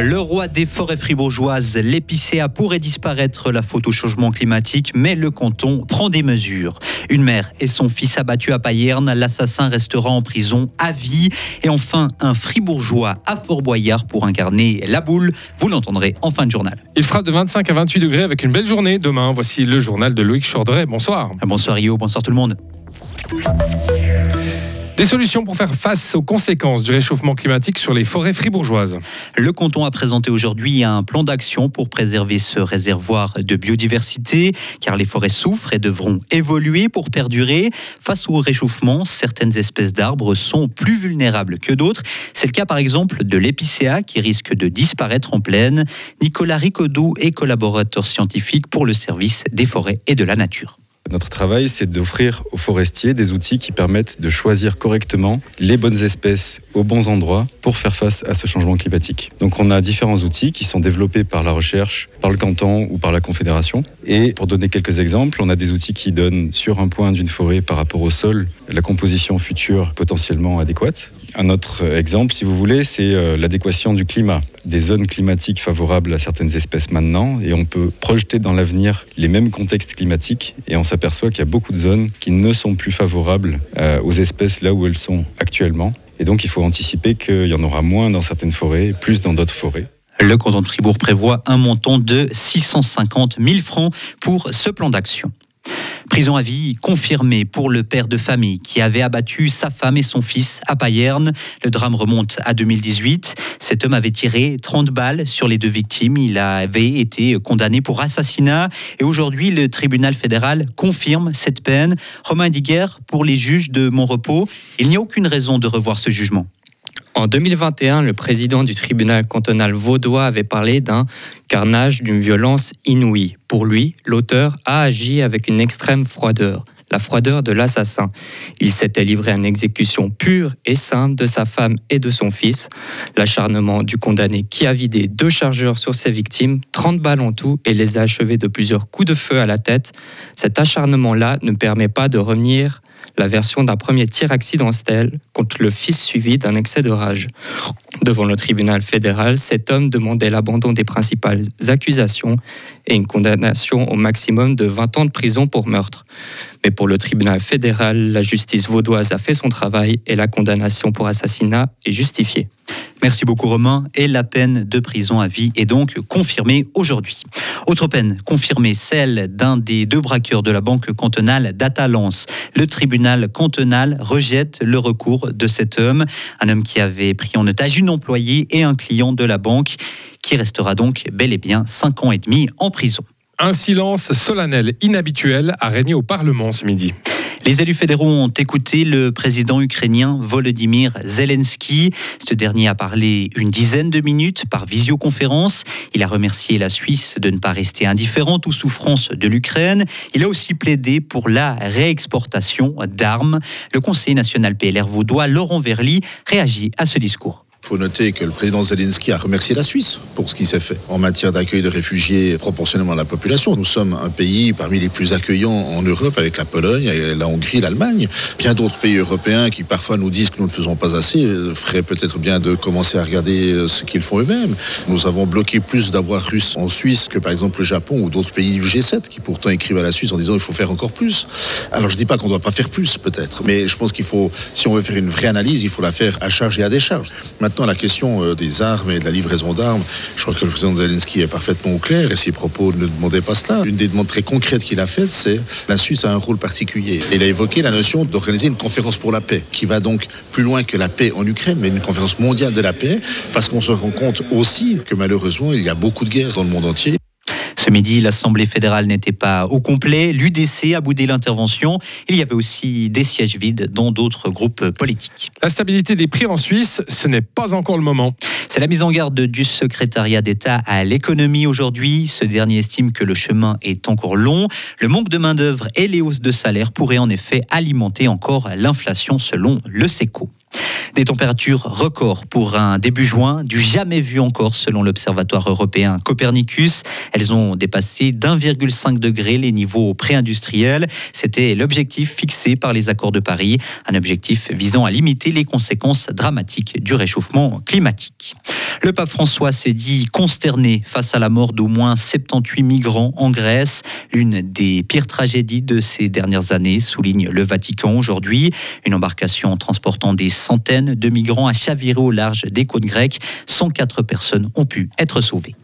Le roi des forêts fribourgeoises, l'épicéa pourrait disparaître la faute au changement climatique, mais le canton prend des mesures. Une mère et son fils abattus à Payerne, l'assassin restera en prison à vie. Et enfin, un fribourgeois à Fort-Boyard pour incarner la boule. Vous l'entendrez en fin de journal. Il fera de 25 à 28 degrés avec une belle journée demain. Voici le journal de Loïc Chorderet. Bonsoir. Bonsoir Rio, bonsoir tout le monde. Des solutions pour faire face aux conséquences du réchauffement climatique sur les forêts fribourgeoises. Le canton a présenté aujourd'hui un plan d'action pour préserver ce réservoir de biodiversité, car les forêts souffrent et devront évoluer pour perdurer. Face au réchauffement, certaines espèces d'arbres sont plus vulnérables que d'autres. C'est le cas par exemple de l'épicéa qui risque de disparaître en plaine. Nicolas Ricodou est collaborateur scientifique pour le service des forêts et de la nature. Notre travail, c'est d'offrir aux forestiers des outils qui permettent de choisir correctement les bonnes espèces aux bons endroits pour faire face à ce changement climatique. Donc on a différents outils qui sont développés par la recherche, par le canton ou par la confédération. Et pour donner quelques exemples, on a des outils qui donnent sur un point d'une forêt par rapport au sol la composition future potentiellement adéquate. Un autre exemple, si vous voulez, c'est euh, l'adéquation du climat, des zones climatiques favorables à certaines espèces maintenant, et on peut projeter dans l'avenir les mêmes contextes climatiques, et on s'aperçoit qu'il y a beaucoup de zones qui ne sont plus favorables euh, aux espèces là où elles sont actuellement. Et donc il faut anticiper qu'il y en aura moins dans certaines forêts, plus dans d'autres forêts. Le canton de Fribourg prévoit un montant de 650 000 francs pour ce plan d'action. Prison à vie confirmée pour le père de famille qui avait abattu sa femme et son fils à Payerne. Le drame remonte à 2018. Cet homme avait tiré 30 balles sur les deux victimes. Il avait été condamné pour assassinat. Et aujourd'hui, le tribunal fédéral confirme cette peine. Romain Diguer, pour les juges de Montrepos, il n'y a aucune raison de revoir ce jugement. En 2021, le président du tribunal cantonal vaudois avait parlé d'un carnage d'une violence inouïe. Pour lui, l'auteur a agi avec une extrême froideur, la froideur de l'assassin. Il s'était livré à une exécution pure et simple de sa femme et de son fils. L'acharnement du condamné qui a vidé deux chargeurs sur ses victimes, 30 balles en tout, et les a achevés de plusieurs coups de feu à la tête. Cet acharnement-là ne permet pas de revenir la version d'un premier tir accidentel contre le fils suivi d'un excès de rage. Devant le tribunal fédéral, cet homme demandait l'abandon des principales accusations et une condamnation au maximum de 20 ans de prison pour meurtre. Mais pour le tribunal fédéral, la justice vaudoise a fait son travail et la condamnation pour assassinat est justifiée. Merci beaucoup Romain. Et la peine de prison à vie est donc confirmée aujourd'hui. Autre peine confirmée, celle d'un des deux braqueurs de la banque cantonale d'Atalance. Le tribunal cantonal rejette le recours de cet homme, un homme qui avait pris en otage une employée et un client de la banque, qui restera donc bel et bien cinq ans et demi en prison. Un silence solennel inhabituel a régné au Parlement ce midi. Les élus fédéraux ont écouté le président ukrainien Volodymyr Zelensky. Ce dernier a parlé une dizaine de minutes par visioconférence. Il a remercié la Suisse de ne pas rester indifférente aux souffrances de l'Ukraine. Il a aussi plaidé pour la réexportation d'armes. Le Conseil national PLR vaudois, Laurent Verly, réagit à ce discours. Faut noter que le président Zelensky a remercié la Suisse pour ce qui s'est fait en matière d'accueil de réfugiés proportionnellement à la population. Nous sommes un pays parmi les plus accueillants en Europe avec la Pologne, la Hongrie, l'Allemagne. Bien d'autres pays européens qui parfois nous disent que nous ne faisons pas assez euh, feraient peut-être bien de commencer à regarder euh, ce qu'ils font eux-mêmes. Nous avons bloqué plus d'avoir russes en Suisse que par exemple le Japon ou d'autres pays du G7 qui pourtant écrivent à la Suisse en disant il faut faire encore plus. Alors je dis pas qu'on ne doit pas faire plus peut-être, mais je pense qu'il faut, si on veut faire une vraie analyse, il faut la faire à charge et à décharge. Maintenant, la question euh, des armes et de la livraison d'armes, je crois que le président Zelensky est parfaitement au clair et ses propos ne demandaient pas cela. Une des demandes très concrètes qu'il a faites, c'est la Suisse a un rôle particulier. Il a évoqué la notion d'organiser une conférence pour la paix, qui va donc plus loin que la paix en Ukraine, mais une conférence mondiale de la paix, parce qu'on se rend compte aussi que malheureusement, il y a beaucoup de guerres dans le monde entier. Ce midi, l'Assemblée fédérale n'était pas au complet. L'UDC a boudé l'intervention. Il y avait aussi des sièges vides dans d'autres groupes politiques. La stabilité des prix en Suisse, ce n'est pas encore le moment. C'est la mise en garde du secrétariat d'État à l'économie aujourd'hui. Ce dernier estime que le chemin est encore long. Le manque de main-d'œuvre et les hausses de salaire pourraient en effet alimenter encore l'inflation selon le SECO. Des températures records pour un début juin, du jamais vu encore selon l'Observatoire européen Copernicus. Elles ont dépassé d'1,5 degré les niveaux préindustriels. C'était l'objectif fixé par les accords de Paris, un objectif visant à limiter les conséquences dramatiques du réchauffement climatique. Le pape François s'est dit consterné face à la mort d'au moins 78 migrants en Grèce, l'une des pires tragédies de ces dernières années, souligne le Vatican aujourd'hui. Une embarcation transportant des centaines de migrants a chaviré au large des côtes grecques. 104 personnes ont pu être sauvées.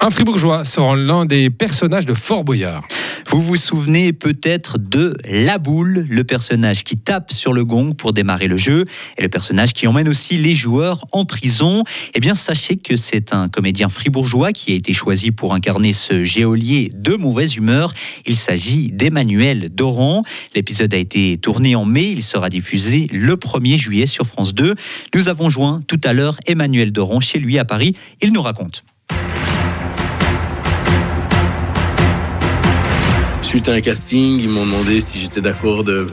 Un fribourgeois sera l'un des personnages de Fort Boyard. Vous vous souvenez peut-être de La Boule, le personnage qui tape sur le gong pour démarrer le jeu et le personnage qui emmène aussi les joueurs en prison. Eh bien, sachez que c'est un comédien fribourgeois qui a été choisi pour incarner ce géolier de mauvaise humeur. Il s'agit d'Emmanuel Doran. L'épisode a été tourné en mai, il sera diffusé le 1er juillet sur France 2. Nous avons joint tout à l'heure Emmanuel Doran chez lui à Paris. Il nous raconte. Suite à un casting, ils m'ont demandé si j'étais d'accord de,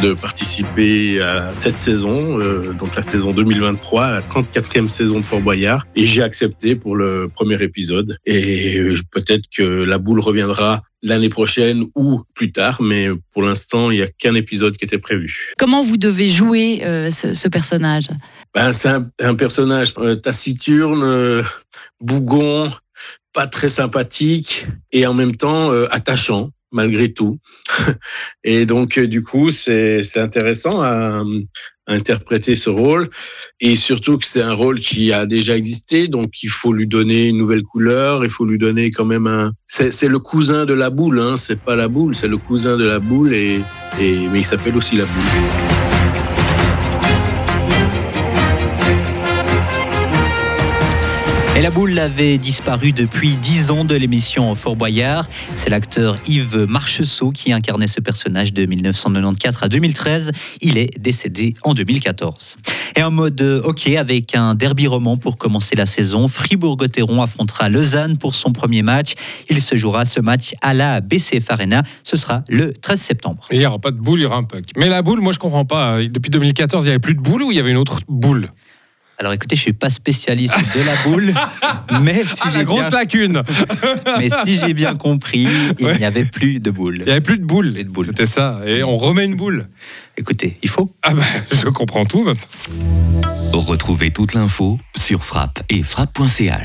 de, participer à cette saison, euh, donc la saison 2023, la 34e saison de Fort Boyard. Et j'ai accepté pour le premier épisode. Et euh, peut-être que la boule reviendra l'année prochaine ou plus tard, mais pour l'instant, il n'y a qu'un épisode qui était prévu. Comment vous devez jouer euh, ce, ce, personnage? Ben, C'est un, un, personnage euh, taciturne, euh, bougon, pas très sympathique et en même temps attachant malgré tout. Et donc, du coup, c'est intéressant à, à, interpréter ce rôle. Et surtout que c'est un rôle qui a déjà existé, donc il faut lui donner une nouvelle couleur, il faut lui donner quand même un... C'est le cousin de la boule, hein, c'est pas la boule, c'est le cousin de la boule, et, et... mais il s'appelle aussi la boule. Et la boule avait disparu depuis 10 ans de l'émission Fort Boyard. C'est l'acteur Yves Marcheseau qui incarnait ce personnage de 1994 à 2013. Il est décédé en 2014. Et en mode hockey avec un derby roman pour commencer la saison, Fribourg-Gotteron affrontera Lausanne pour son premier match. Il se jouera ce match à la BCF Arena. Ce sera le 13 septembre. Et il n'y aura pas de boule, il y aura un puck. Mais la boule, moi je comprends pas. Depuis 2014, il n'y avait plus de boule ou il y avait une autre boule? Alors écoutez, je suis pas spécialiste de la boule, mais si ah, j'ai la grosse bien... lacune. mais si j'ai bien compris, il ouais. n'y avait plus de boule. Il n'y avait plus de boule. boule. C'était ça. Et on remet une boule. Écoutez, il faut. Ah ben, je comprends tout maintenant. Retrouvez toute l'info sur frappe et frappe.ch.